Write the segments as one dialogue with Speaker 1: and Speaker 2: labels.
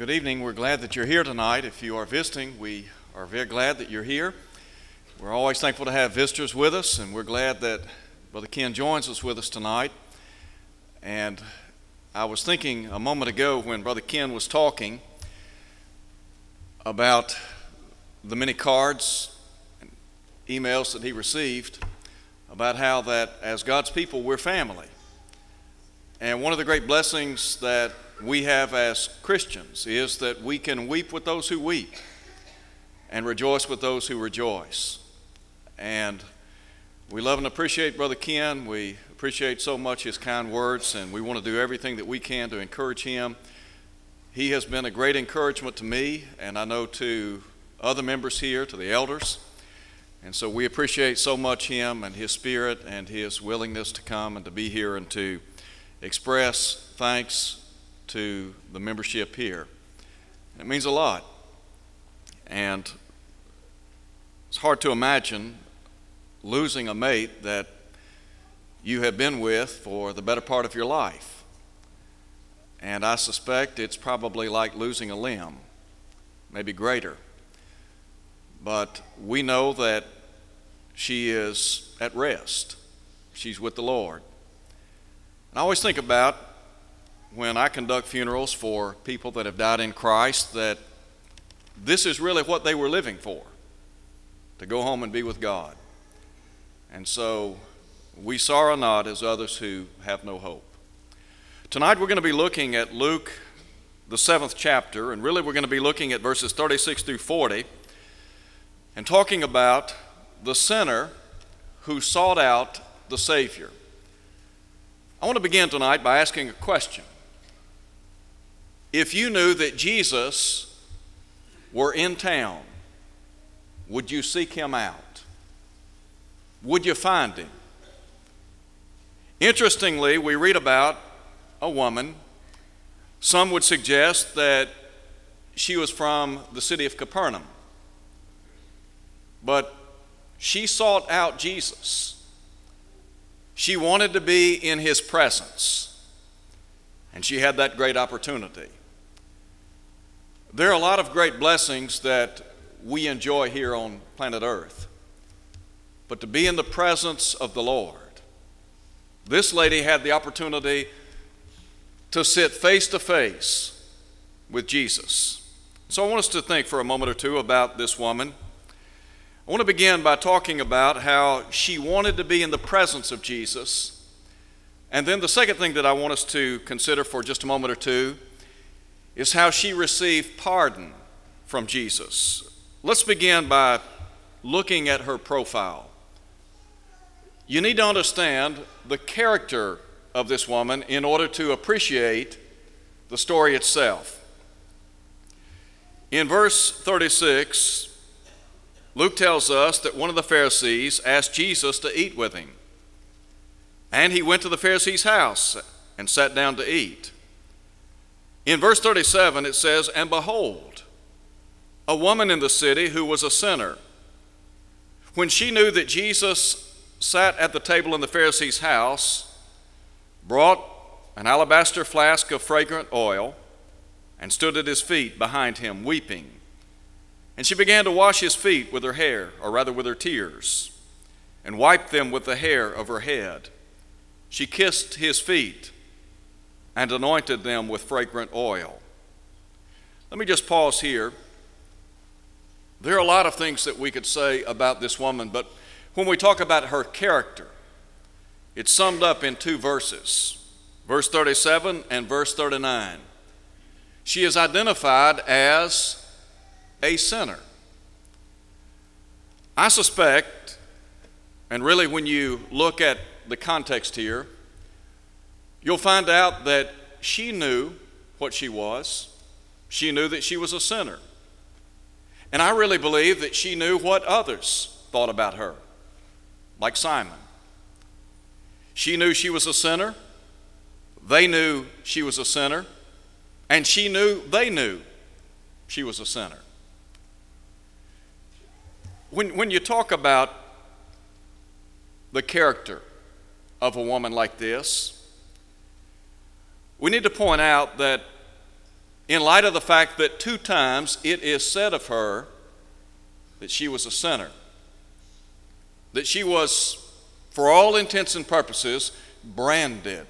Speaker 1: Good evening. We're glad that you're here tonight. If you are visiting, we are very glad that you're here. We're always thankful to have visitors with us, and we're glad that Brother Ken joins us with us tonight. And I was thinking a moment ago when Brother Ken was talking about the many cards and emails that he received about how that as God's people, we're family. And one of the great blessings that we have as Christians is that we can weep with those who weep and rejoice with those who rejoice. And we love and appreciate Brother Ken. We appreciate so much his kind words, and we want to do everything that we can to encourage him. He has been a great encouragement to me, and I know to other members here, to the elders. And so we appreciate so much him and his spirit and his willingness to come and to be here and to express thanks to the membership here. It means a lot. And it's hard to imagine losing a mate that you have been with for the better part of your life. And I suspect it's probably like losing a limb, maybe greater. But we know that she is at rest, she's with the Lord. And I always think about when I conduct funerals for people that have died in Christ that this is really what they were living for to go home and be with God. And so we sorrow not as others who have no hope. Tonight we're going to be looking at Luke, the seventh chapter, and really we're going to be looking at verses 36 through 40 and talking about the sinner who sought out the Savior. I want to begin tonight by asking a question if you knew that Jesus were in town, would you seek him out? Would you find him? Interestingly, we read about a woman. Some would suggest that she was from the city of Capernaum. But she sought out Jesus. She wanted to be in his presence. And she had that great opportunity. There are a lot of great blessings that we enjoy here on planet Earth. But to be in the presence of the Lord, this lady had the opportunity to sit face to face with Jesus. So I want us to think for a moment or two about this woman. I want to begin by talking about how she wanted to be in the presence of Jesus. And then the second thing that I want us to consider for just a moment or two is how she received pardon from Jesus. Let's begin by looking at her profile. You need to understand the character of this woman in order to appreciate the story itself. In verse 36, Luke tells us that one of the Pharisees asked Jesus to eat with him. And he went to the Pharisee's house and sat down to eat. In verse 37, it says, And behold, a woman in the city who was a sinner, when she knew that Jesus sat at the table in the Pharisee's house, brought an alabaster flask of fragrant oil and stood at his feet behind him, weeping. And she began to wash his feet with her hair, or rather with her tears, and wiped them with the hair of her head. She kissed his feet and anointed them with fragrant oil. Let me just pause here. There are a lot of things that we could say about this woman, but when we talk about her character, it's summed up in two verses verse 37 and verse 39. She is identified as a sinner. I suspect, and really when you look at the context here, you'll find out that she knew what she was. She knew that she was a sinner. And I really believe that she knew what others thought about her, like Simon. She knew she was a sinner. They knew she was a sinner. And she knew they knew she was a sinner. When, when you talk about the character of a woman like this, we need to point out that in light of the fact that two times it is said of her that she was a sinner, that she was, for all intents and purposes, branded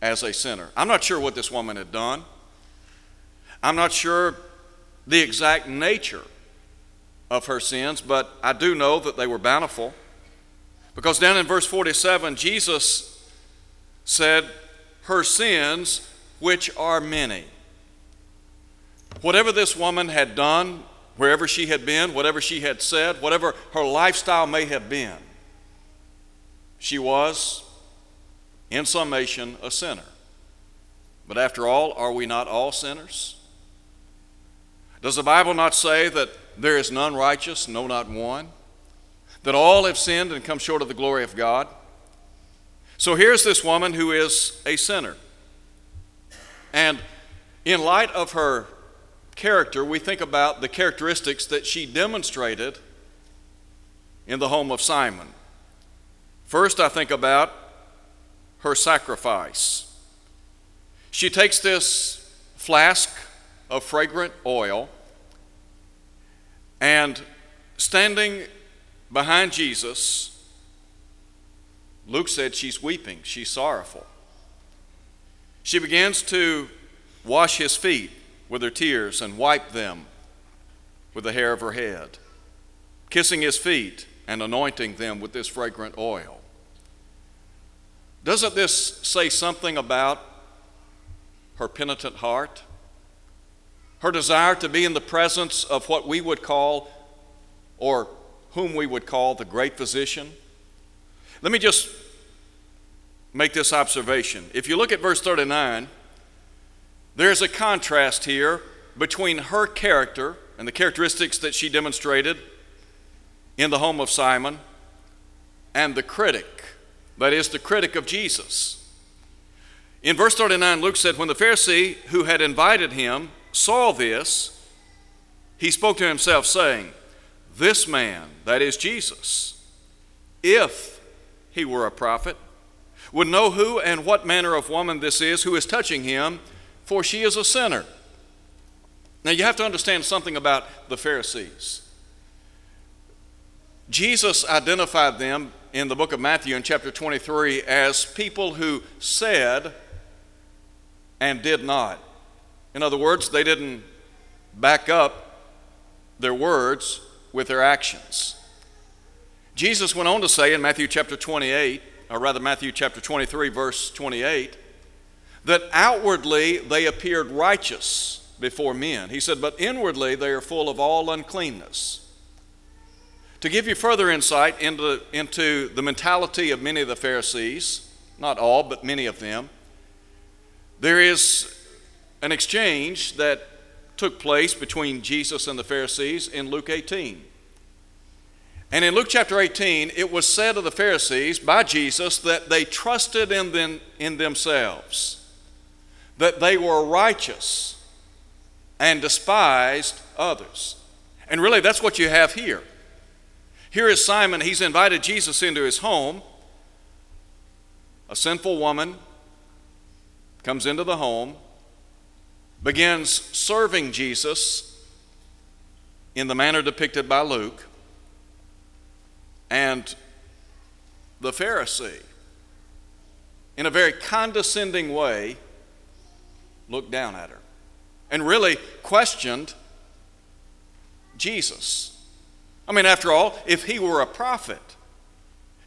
Speaker 1: as a sinner. I'm not sure what this woman had done. I'm not sure the exact nature of her sins, but I do know that they were bountiful. Because down in verse 47, Jesus said, Her sins, which are many. Whatever this woman had done, wherever she had been, whatever she had said, whatever her lifestyle may have been, she was, in summation, a sinner. But after all, are we not all sinners? Does the Bible not say that there is none righteous, no, not one? That all have sinned and come short of the glory of God? So here's this woman who is a sinner. And in light of her character, we think about the characteristics that she demonstrated in the home of Simon. First, I think about her sacrifice. She takes this flask of fragrant oil and standing behind Jesus, Luke said she's weeping, she's sorrowful. She begins to wash his feet with her tears and wipe them with the hair of her head, kissing his feet and anointing them with this fragrant oil. Doesn't this say something about her penitent heart? Her desire to be in the presence of what we would call, or whom we would call, the great physician? Let me just make this observation. If you look at verse 39, there's a contrast here between her character and the characteristics that she demonstrated in the home of Simon and the critic, that is, the critic of Jesus. In verse 39, Luke said, When the Pharisee who had invited him saw this, he spoke to himself, saying, This man, that is Jesus, if he were a prophet, would know who and what manner of woman this is who is touching him for she is a sinner. Now, you have to understand something about the Pharisees. Jesus identified them in the book of Matthew in chapter 23 as people who said and did not. In other words, they didn't back up their words with their actions. Jesus went on to say in Matthew chapter 28, or rather Matthew chapter 23, verse 28, that outwardly they appeared righteous before men. He said, but inwardly they are full of all uncleanness. To give you further insight into, into the mentality of many of the Pharisees, not all, but many of them, there is an exchange that took place between Jesus and the Pharisees in Luke 18. And in Luke chapter 18, it was said of the Pharisees by Jesus that they trusted in, them, in themselves that they were righteous and despised others. And really, that's what you have here. Here is Simon, he's invited Jesus into his home. A sinful woman comes into the home, begins serving Jesus in the manner depicted by Luke, and the Pharisee, in a very condescending way, looked down at her and really questioned Jesus. I mean, after all, if he were a prophet,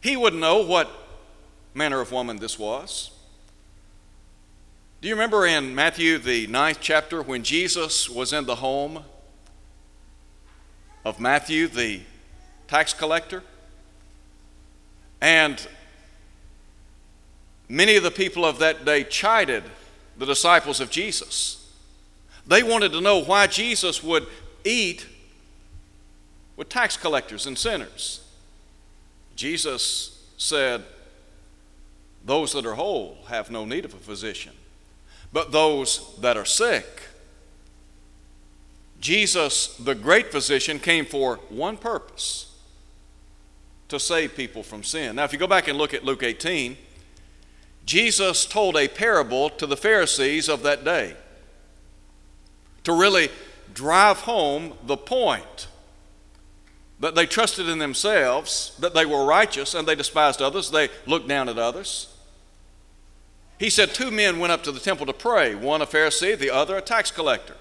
Speaker 1: he would know what manner of woman this was. Do you remember in Matthew, the ninth chapter, when Jesus was in the home of Matthew, the tax collector? And many of the people of that day chided the disciples of Jesus. They wanted to know why Jesus would eat with tax collectors and sinners. Jesus said, Those that are whole have no need of a physician, but those that are sick. Jesus, the great physician, came for one purpose to save people from sin. Now, if you go back and look at Luke 18, Jesus told a parable to the Pharisees of that day. to really drive home the point that they trusted in themselves, that they were righteous, and they despised others. They looked down at others. He said two men went up to the temple to pray, one a Pharisee, the other a tax collector.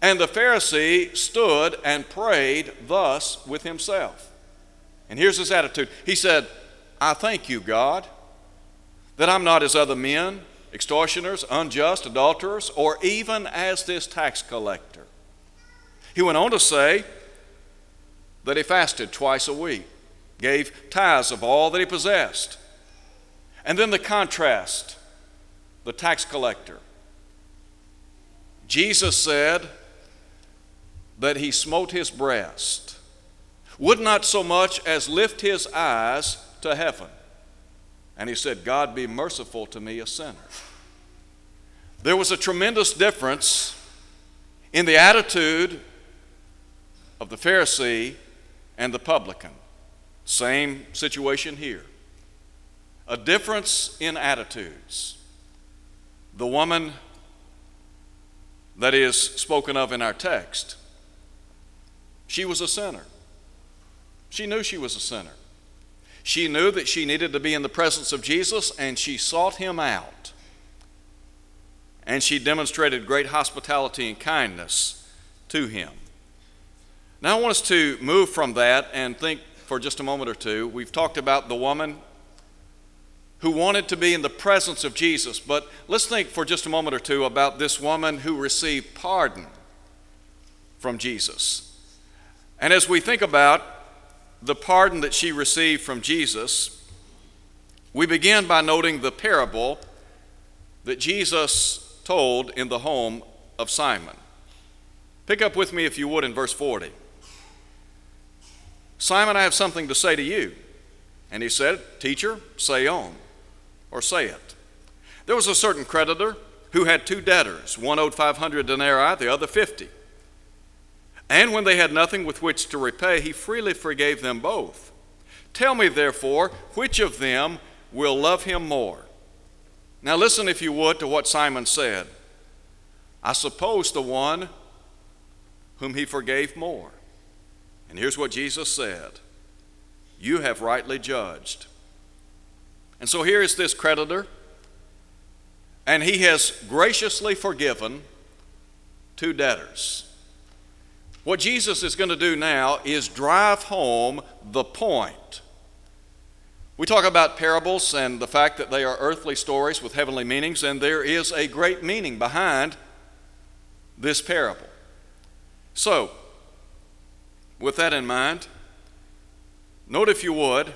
Speaker 1: And the Pharisee stood and prayed thus with himself. And here's his attitude He said, I thank you, God, that I'm not as other men, extortioners, unjust, adulterers, or even as this tax collector. He went on to say that he fasted twice a week, gave tithes of all that he possessed. And then the contrast the tax collector. Jesus said that he smote his breast, would not so much as lift his eyes to heaven. And he said, God be merciful to me, a sinner. There was a tremendous difference in the attitude of the Pharisee and the publican. Same situation here. A difference in attitudes. The woman that is spoken of in our text, she was a sinner. She knew she was a sinner. She knew that she needed to be in the presence of Jesus and she sought him out. And she demonstrated great hospitality and kindness to him. Now, I want us to move from that and think for just a moment or two. We've talked about the woman who wanted to be in the presence of Jesus, but let's think for just a moment or two about this woman who received pardon from Jesus. And as we think about the pardon that she received from Jesus, we begin by noting the parable that Jesus told in the home of Simon. Pick up with me, if you would, in verse 40. Simon, I have something to say to you. And he said, Teacher, say on, or say it. There was a certain creditor who had two debtors. One owed 500 denarii, the other 50. And when they had nothing with which to repay, he freely forgave them both. Tell me, therefore, which of them will love him more? Now, listen, if you would, to what Simon said. I suppose the one whom he forgave more. And here's what Jesus said You have rightly judged. And so here is this creditor, and he has graciously forgiven two debtors. What Jesus is going to do now is drive home the point. We talk about parables and the fact that they are earthly stories with heavenly meanings, and there is a great meaning behind this parable. So, with that in mind, note if you would,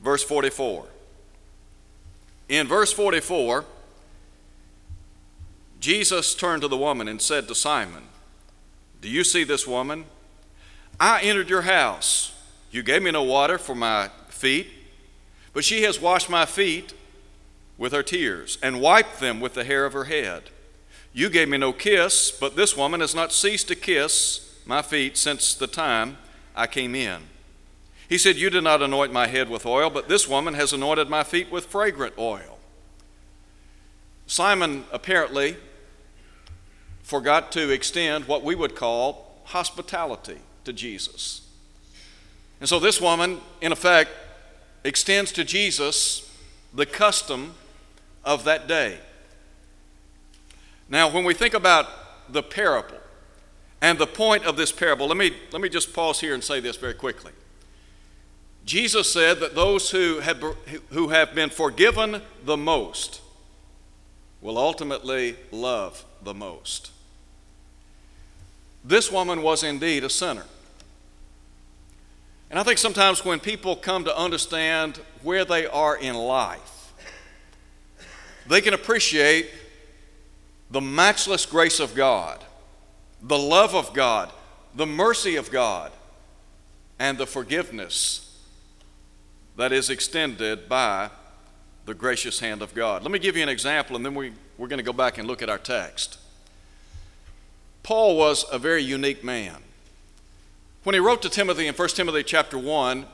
Speaker 1: verse 44. In verse 44, Jesus turned to the woman and said to Simon, do you see this woman? I entered your house. You gave me no water for my feet, but she has washed my feet with her tears and wiped them with the hair of her head. You gave me no kiss, but this woman has not ceased to kiss my feet since the time I came in. He said, You did not anoint my head with oil, but this woman has anointed my feet with fragrant oil. Simon apparently forgot to extend what we would call hospitality to Jesus. And so this woman, in effect, extends to Jesus the custom of that day. Now, when we think about the parable and the point of this parable, let me, let me just pause here and say this very quickly. Jesus said that those who have, who have been forgiven the most will ultimately love the most. This woman was indeed a sinner. And I think sometimes when people come to understand where they are in life, they can appreciate the matchless grace of God, the love of God, the mercy of God, and the forgiveness that is extended by the gracious hand of God. Let me give you an example, and then we, we're going to go back and look at our text. Paul was a very unique man. When he wrote to Timothy in 1 Timothy chapter 1,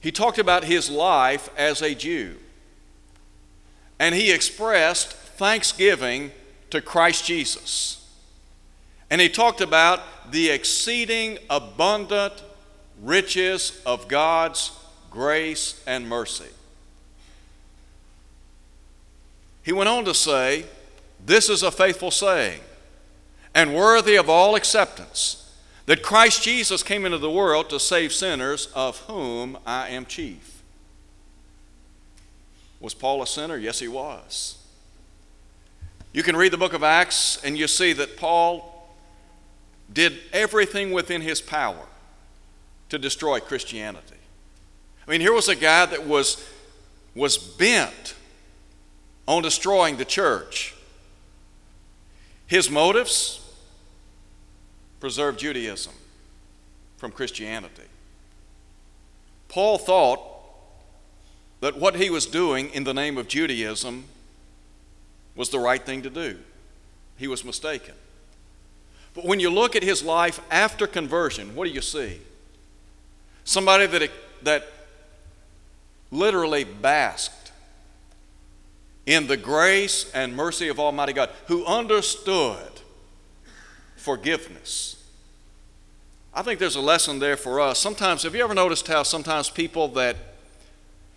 Speaker 1: he talked about his life as a Jew. And he expressed thanksgiving to Christ Jesus. And he talked about the exceeding abundant riches of God's grace and mercy. He went on to say, This is a faithful saying and worthy of all acceptance that Christ Jesus came into the world to save sinners, of whom I am chief. Was Paul a sinner? Yes, he was. You can read the book of Acts and you see that Paul did everything within his power to destroy Christianity. I mean, here was a guy that was, was bent on destroying the church. His motives preserve Judaism from Christianity. Paul thought that what he was doing in the name of Judaism was the right thing to do. He was mistaken. But when you look at his life after conversion, what do you see? Somebody that, that literally basked in the grace and mercy of Almighty God, who understood forgiveness. I think there's a lesson there for us. Sometimes, have you ever noticed how sometimes people that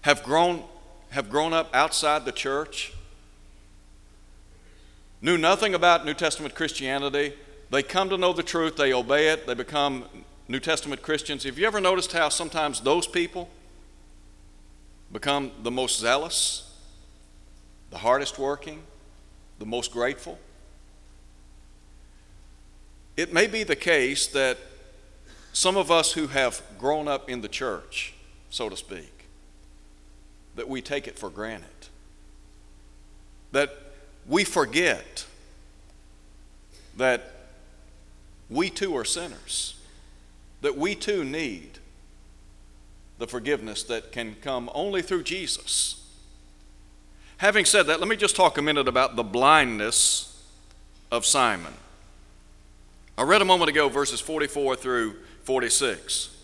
Speaker 1: have grown, have grown up outside the church, knew nothing about New Testament Christianity, they come to know the truth, they obey it, they become New Testament Christians. Have you ever noticed how sometimes those people become the most zealous, the hardest working, the most grateful? It may be the case that some of us who have grown up in the church, so to speak, that we take it for granted. That we forget that we too are sinners, that we too need the forgiveness that can come only through Jesus. Having said that, let me just talk a minute about the blindness of Simon. I read a moment ago verses 44 through 46,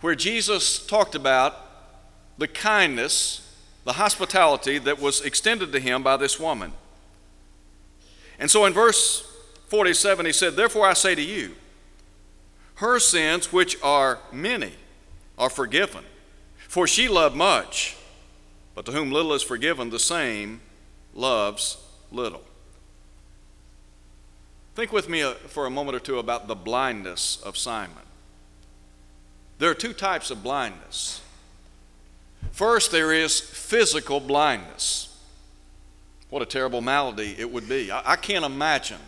Speaker 1: where Jesus talked about the kindness, the hospitality that was extended to him by this woman. And so in verse 47, he said, Therefore I say to you, her sins, which are many, are forgiven. For she loved much, but to whom little is forgiven, the same loves little. Think with me uh, for a moment or two about the blindness of Simon. There are two types of blindness. First, there is physical blindness. What a terrible malady it would be. I, can't imagine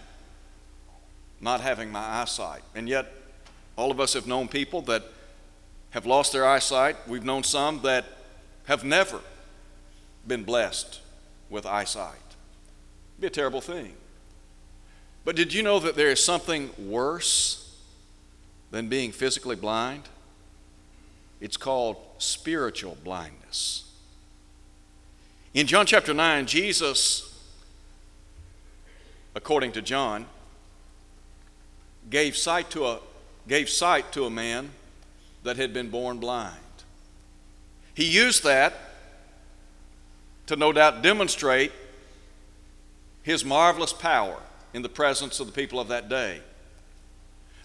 Speaker 1: not having my eyesight. And yet, all of us have known people that have lost their eyesight. We've known some that have never been blessed with eyesight. It'd be a terrible thing. But did you know that there is something worse than being physically blind? It's called spiritual blindness. In John chapter 9, Jesus, according to John, gave sight to a, gave sight to a man that had been born blind. He used that to no doubt demonstrate his marvelous power in the presence of the people of that day.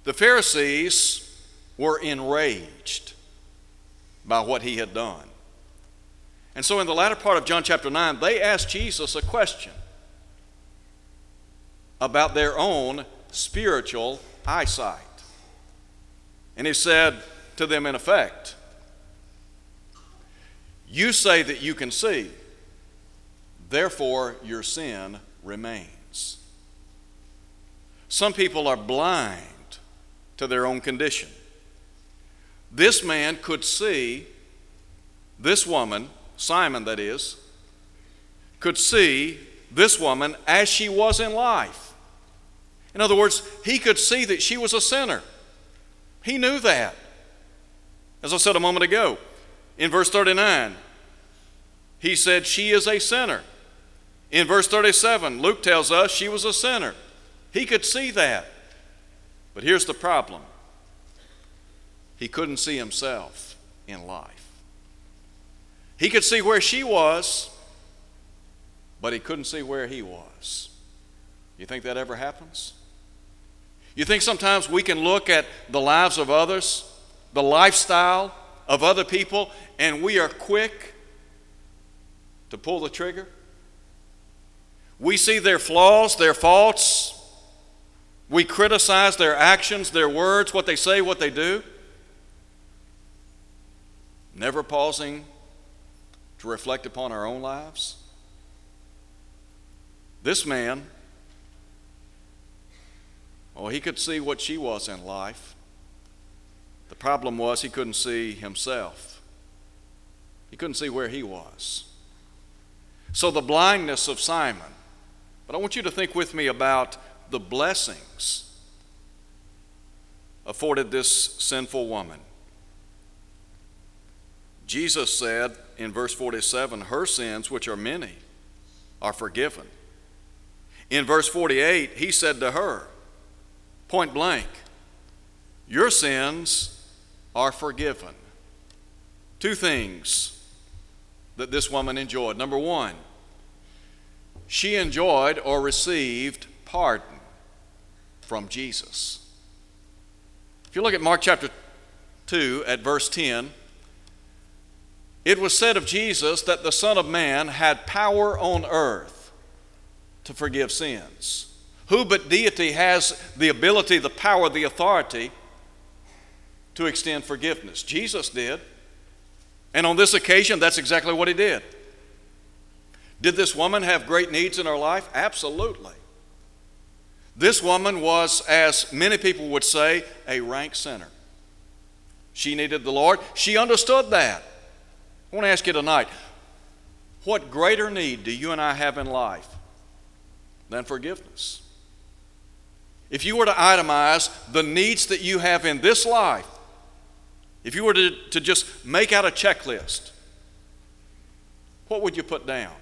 Speaker 1: The Pharisees were enraged by what he had done. And so, in the latter part of John chapter 9, they asked Jesus a question about their own spiritual eyesight. And he said to them, in effect, You say that you can see, therefore your sin remains. Some people are blind to their own condition. This man could see this woman, Simon that is, could see this woman as she was in life. In other words, he could see that she was a sinner. He knew that. As I said a moment ago, in verse 39, he said, She is a sinner. In verse 37, Luke tells us she was a sinner. He could see that. But here's the problem he couldn't see himself in life. He could see where she was, but he couldn't see where he was. You think that ever happens? You think sometimes we can look at the lives of others, the lifestyle of other people, and we are quick to pull the trigger? We see their flaws, their faults. We criticize their actions, their words, what they say, what they do. Never pausing to reflect upon our own lives. This man, well, he could see what she was in life. The problem was he couldn't see himself, he couldn't see where he was. So, the blindness of Simon but I want you to think with me about the blessings afforded this sinful woman. Jesus said in verse 47 her sins, which are many, are forgiven. In verse 48, he said to her, point blank, Your sins are forgiven. Two things that this woman enjoyed. Number one, she enjoyed or received pardon from Jesus. If you look at Mark chapter 2 at verse 10, it was said of Jesus that the Son of Man had power on earth to forgive sins. Who but deity has the ability, the power, the authority to extend forgiveness? Jesus did. And on this occasion, that's exactly what he did. Did this woman have great needs in her life? Absolutely. This woman was, as many people would say, a rank sinner. She needed the Lord. She understood that. I want to ask you tonight what greater need do you and I have in life than forgiveness? If you were to itemize the needs that you have in this life, if you were to, to just make out a checklist, what would you put down?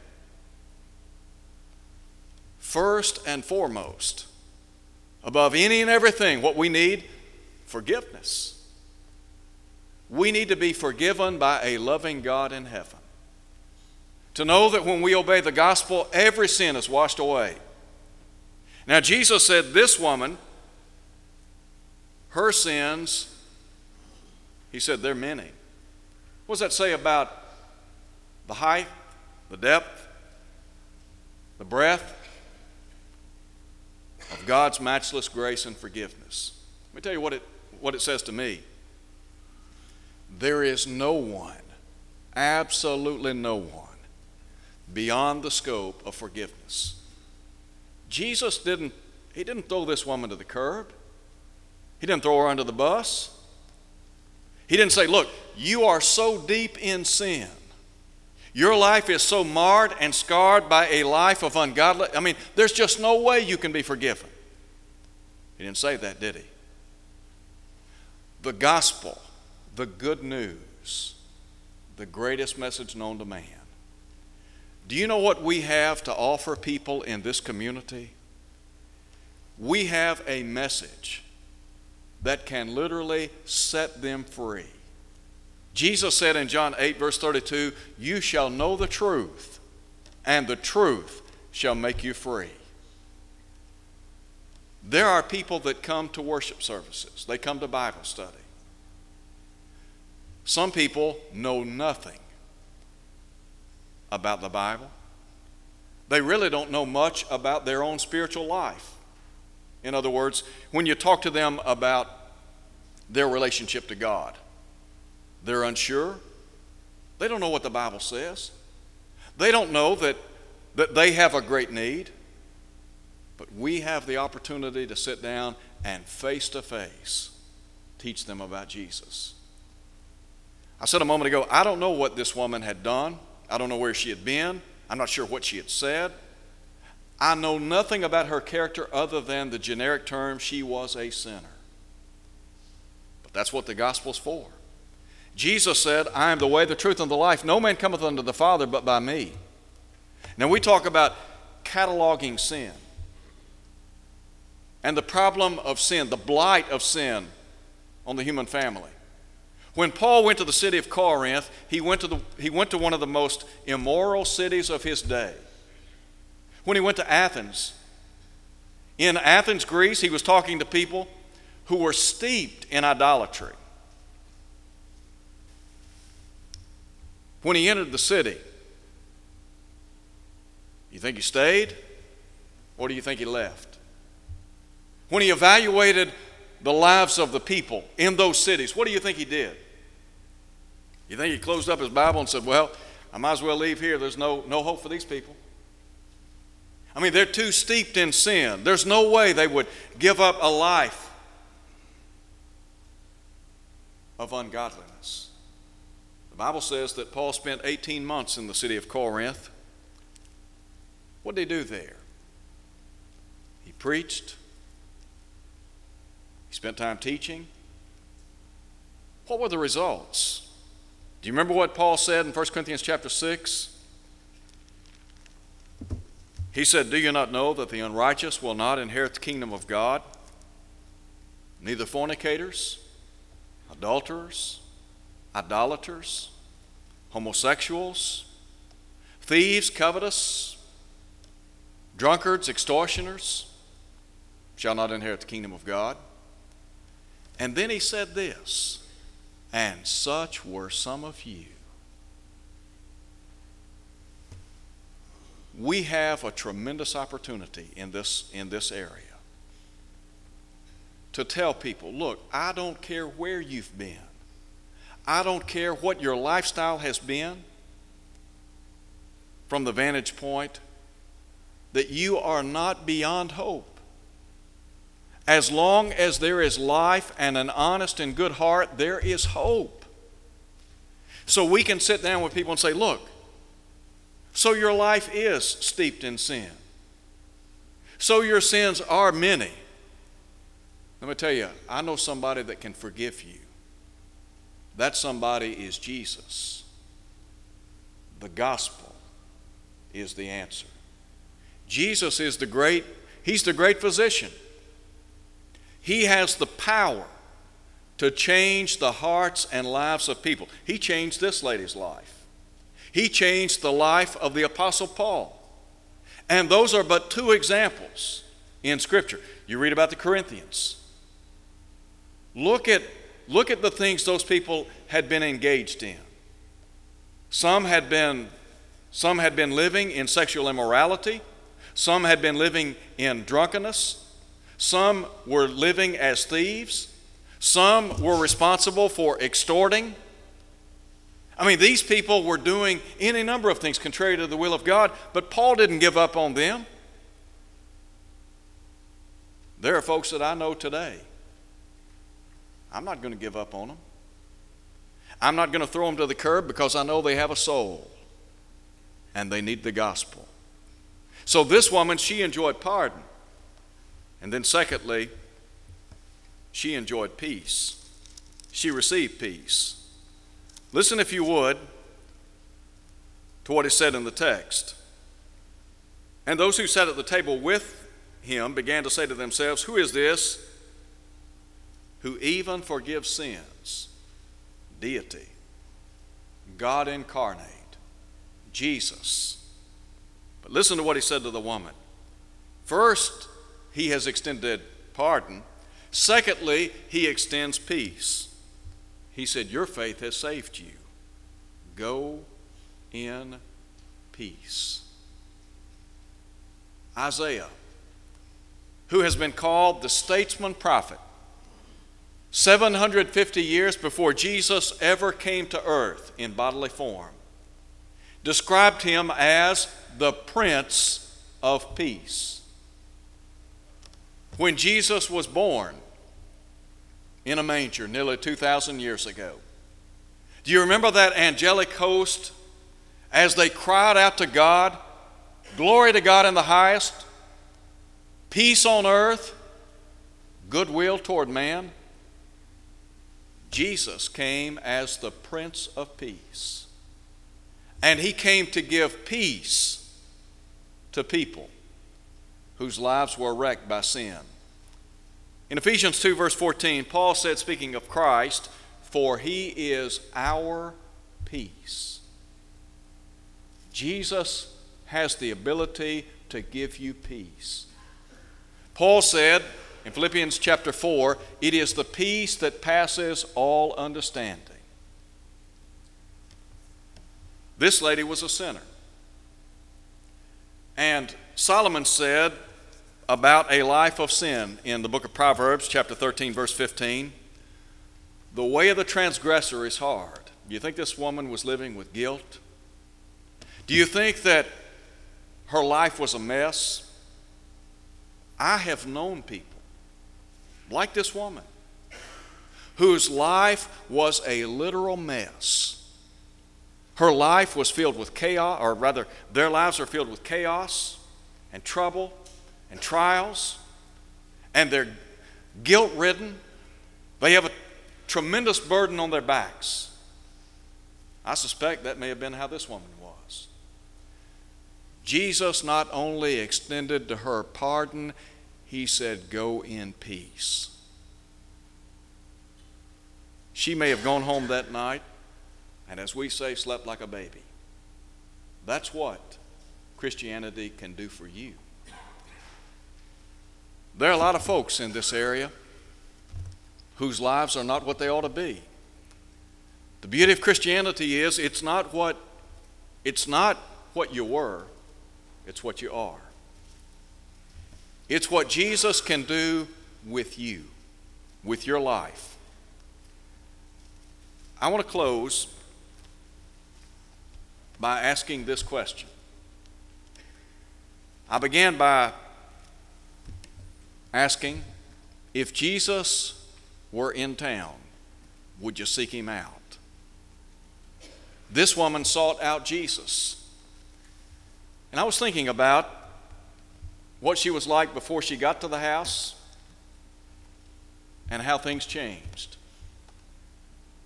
Speaker 1: first and foremost, above any and everything, what we need forgiveness. We need to be forgiven by a loving God in heaven. To know that when we obey the gospel, every sin is washed away. Now, Jesus said, This woman, her sins, he said, they're many. What does that say about the height, the depth, the breadth, of God's matchless grace and forgiveness. Let me tell you what it, what it says to me. There is no one, absolutely no one, beyond the scope of forgiveness. Jesus didn't, he didn't throw this woman to the curb. He didn't throw her under the bus. He didn't say, Look, you are so deep in sin your life is so marred and scarred by a life of ungodly. I mean, there's just no way you can be forgiven. He didn't say that, did he? The gospel, the good news, the greatest message known to man. Do you know what we have to offer people in this community? We have a message that can literally set them free. Jesus said in John 8, verse 32, You shall know the truth, and the truth shall make you free. There are people that come to worship services, they come to Bible study. Some people know nothing about the Bible. They really don't know much about their own spiritual life. In other words, when you talk to them about their relationship to God, they're unsure. They don't know what the Bible says. They don't know that, that they have a great need. But we have the opportunity to sit down and face to face teach them about Jesus. I said a moment ago, I don't know what this woman had done. I don't know where she had been. I'm not sure what she had said. I know nothing about her character other than the generic term she was a sinner. But that's what the gospel's for. Jesus said, I am the way, the truth, and the life. No man cometh unto the Father but by me. Now, we talk about cataloging sin and the problem of sin, the blight of sin on the human family. When Paul went to the city of Corinth, he went to, the, he went to one of the most immoral cities of his day. When he went to Athens, In Athens, Greece, he was talking to people who were steeped in idolatry. When he entered the city, you think he stayed? Or do you think he left? When he evaluated the lives of the people in those cities, what do you think he did? You think he closed up his Bible and said, Well, I might as well leave here. There's no, no hope for these people. I mean, they're too steeped in sin. There's no way they would give up a life of ungodliness. Bible says that Paul spent 18 months in the city of Corinth. What did he do there? He preached, he spent time teaching. What were the results? Do you remember what Paul said in 1 Corinthians chapter 6? He said, Do you not know that the unrighteous will not inherit the kingdom of God? Neither fornicators, adulterers, idolaters, homosexuals, thieves, covetous, drunkards, extortioners shall not inherit the kingdom of God. And then he said this, and such were some of you. We have a tremendous opportunity in this, in this area to tell people look, I don't care where you've been, I don't care what your lifestyle has been from the vantage point that you are not beyond hope. As long as there is life and an honest and good heart, there is hope. So we can sit down with people and say, look, so your life is steeped in sin. So your sins are many. Let me tell you, I know somebody that can forgive you. That somebody is Jesus. The gospel is the answer. Jesus is the great, he's the great physician. He has the power to change the hearts and lives of people. He changed this lady's life. He changed the life of the Apostle Paul. And those are but two examples in Scripture. You read about the Corinthians. Look at, look at the things those people had been engaged in. Some had been, some had been living in sexual immorality, some had been living in drunkenness, some were living as thieves, some were responsible for extorting. I mean, these people were doing any number of things contrary to the will of God, but Paul didn't give up on them. There are folks that I know today. I'm not going to give up on them. I'm not going to throw them to the curb because I know they have a soul and they need the gospel. So, this woman, she enjoyed pardon. And then, secondly, she enjoyed peace. She received peace. Listen, if you would, to what is said in the text. And those who sat at the table with him began to say to themselves, Who is this who even forgives sins? Deity, God incarnate, Jesus. But listen to what he said to the woman. First, he has extended pardon. Secondly, he extends peace. He said, Your faith has saved you. Go in peace. Isaiah, who has been called the statesman prophet, 750 years before Jesus ever came to earth in bodily form, described him as the Prince of Peace. When Jesus was born in a manger nearly 2,000 years ago, do you remember that angelic host as they cried out to God, Glory to God in the highest, peace on earth, goodwill toward man? Jesus came as the Prince of Peace. And he came to give peace to people whose lives were wrecked by sin. In Ephesians 2, verse 14, Paul said, speaking of Christ, For he is our peace. Jesus has the ability to give you peace. Paul said in Philippians chapter 4 it is the peace that passes all understanding. This lady was a sinner. And Solomon said about a life of sin in the book of Proverbs, chapter 13, verse 15 the way of the transgressor is hard. Do you think this woman was living with guilt? Do you think that her life was a mess? I have known people like this woman whose life was a literal mess. Her life was filled with chaos, or rather, their lives are filled with chaos and trouble and trials, and they're guilt ridden. They have a tremendous burden on their backs. I suspect that may have been how this woman was. Jesus not only extended to her pardon, he said, Go in peace. She may have gone home that night and, as we say, slept like a baby. That's what Christianity can do for you. There are a lot of folks in this area whose lives are not what they ought to be. The beauty of Christianity is it's not what it's not what you were, it's what you are. It's what Jesus can do with you, with your life. I want to close by asking this question. I began by asking if Jesus were in town, would you seek him out? This woman sought out Jesus. And I was thinking about what she was like before she got to the house and how things changed.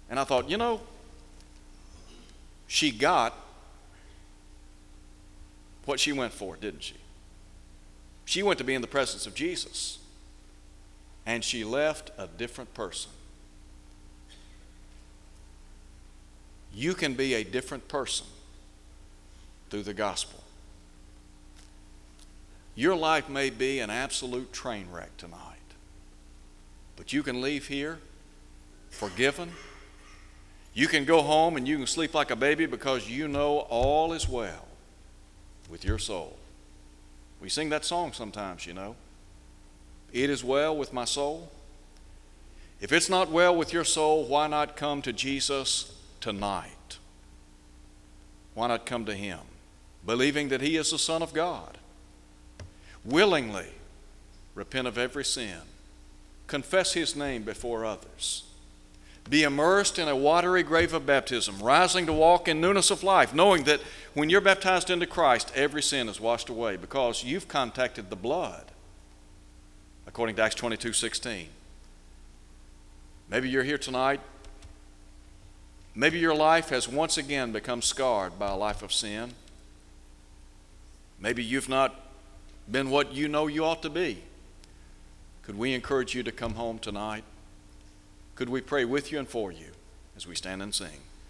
Speaker 1: And I thought, you know, she got what she went for, didn't she? She went to be in the presence of Jesus, and she left a different person. You can be a different person through the gospel. Your life may be an absolute train wreck tonight, but you can leave here forgiven. You can go home and you can sleep like a baby because you know all is well with your soul. We sing that song sometimes, you know. It is well with my soul. If it's not well with your soul, why not come to Jesus tonight? Why not come to Him, believing that He is the Son of God? Willingly repent of every sin, confess His name before others, be immersed in a watery grave of baptism, rising to walk in newness of life, knowing that when you're baptized into Christ, every sin is washed away because you've contacted the blood, according to Acts 22 16. Maybe you're here tonight. Maybe your life has once again become scarred by a life of sin. Maybe you've not been what you know you ought to be. Could we encourage you to come home tonight? Could we pray with you and for you as we stand and sing?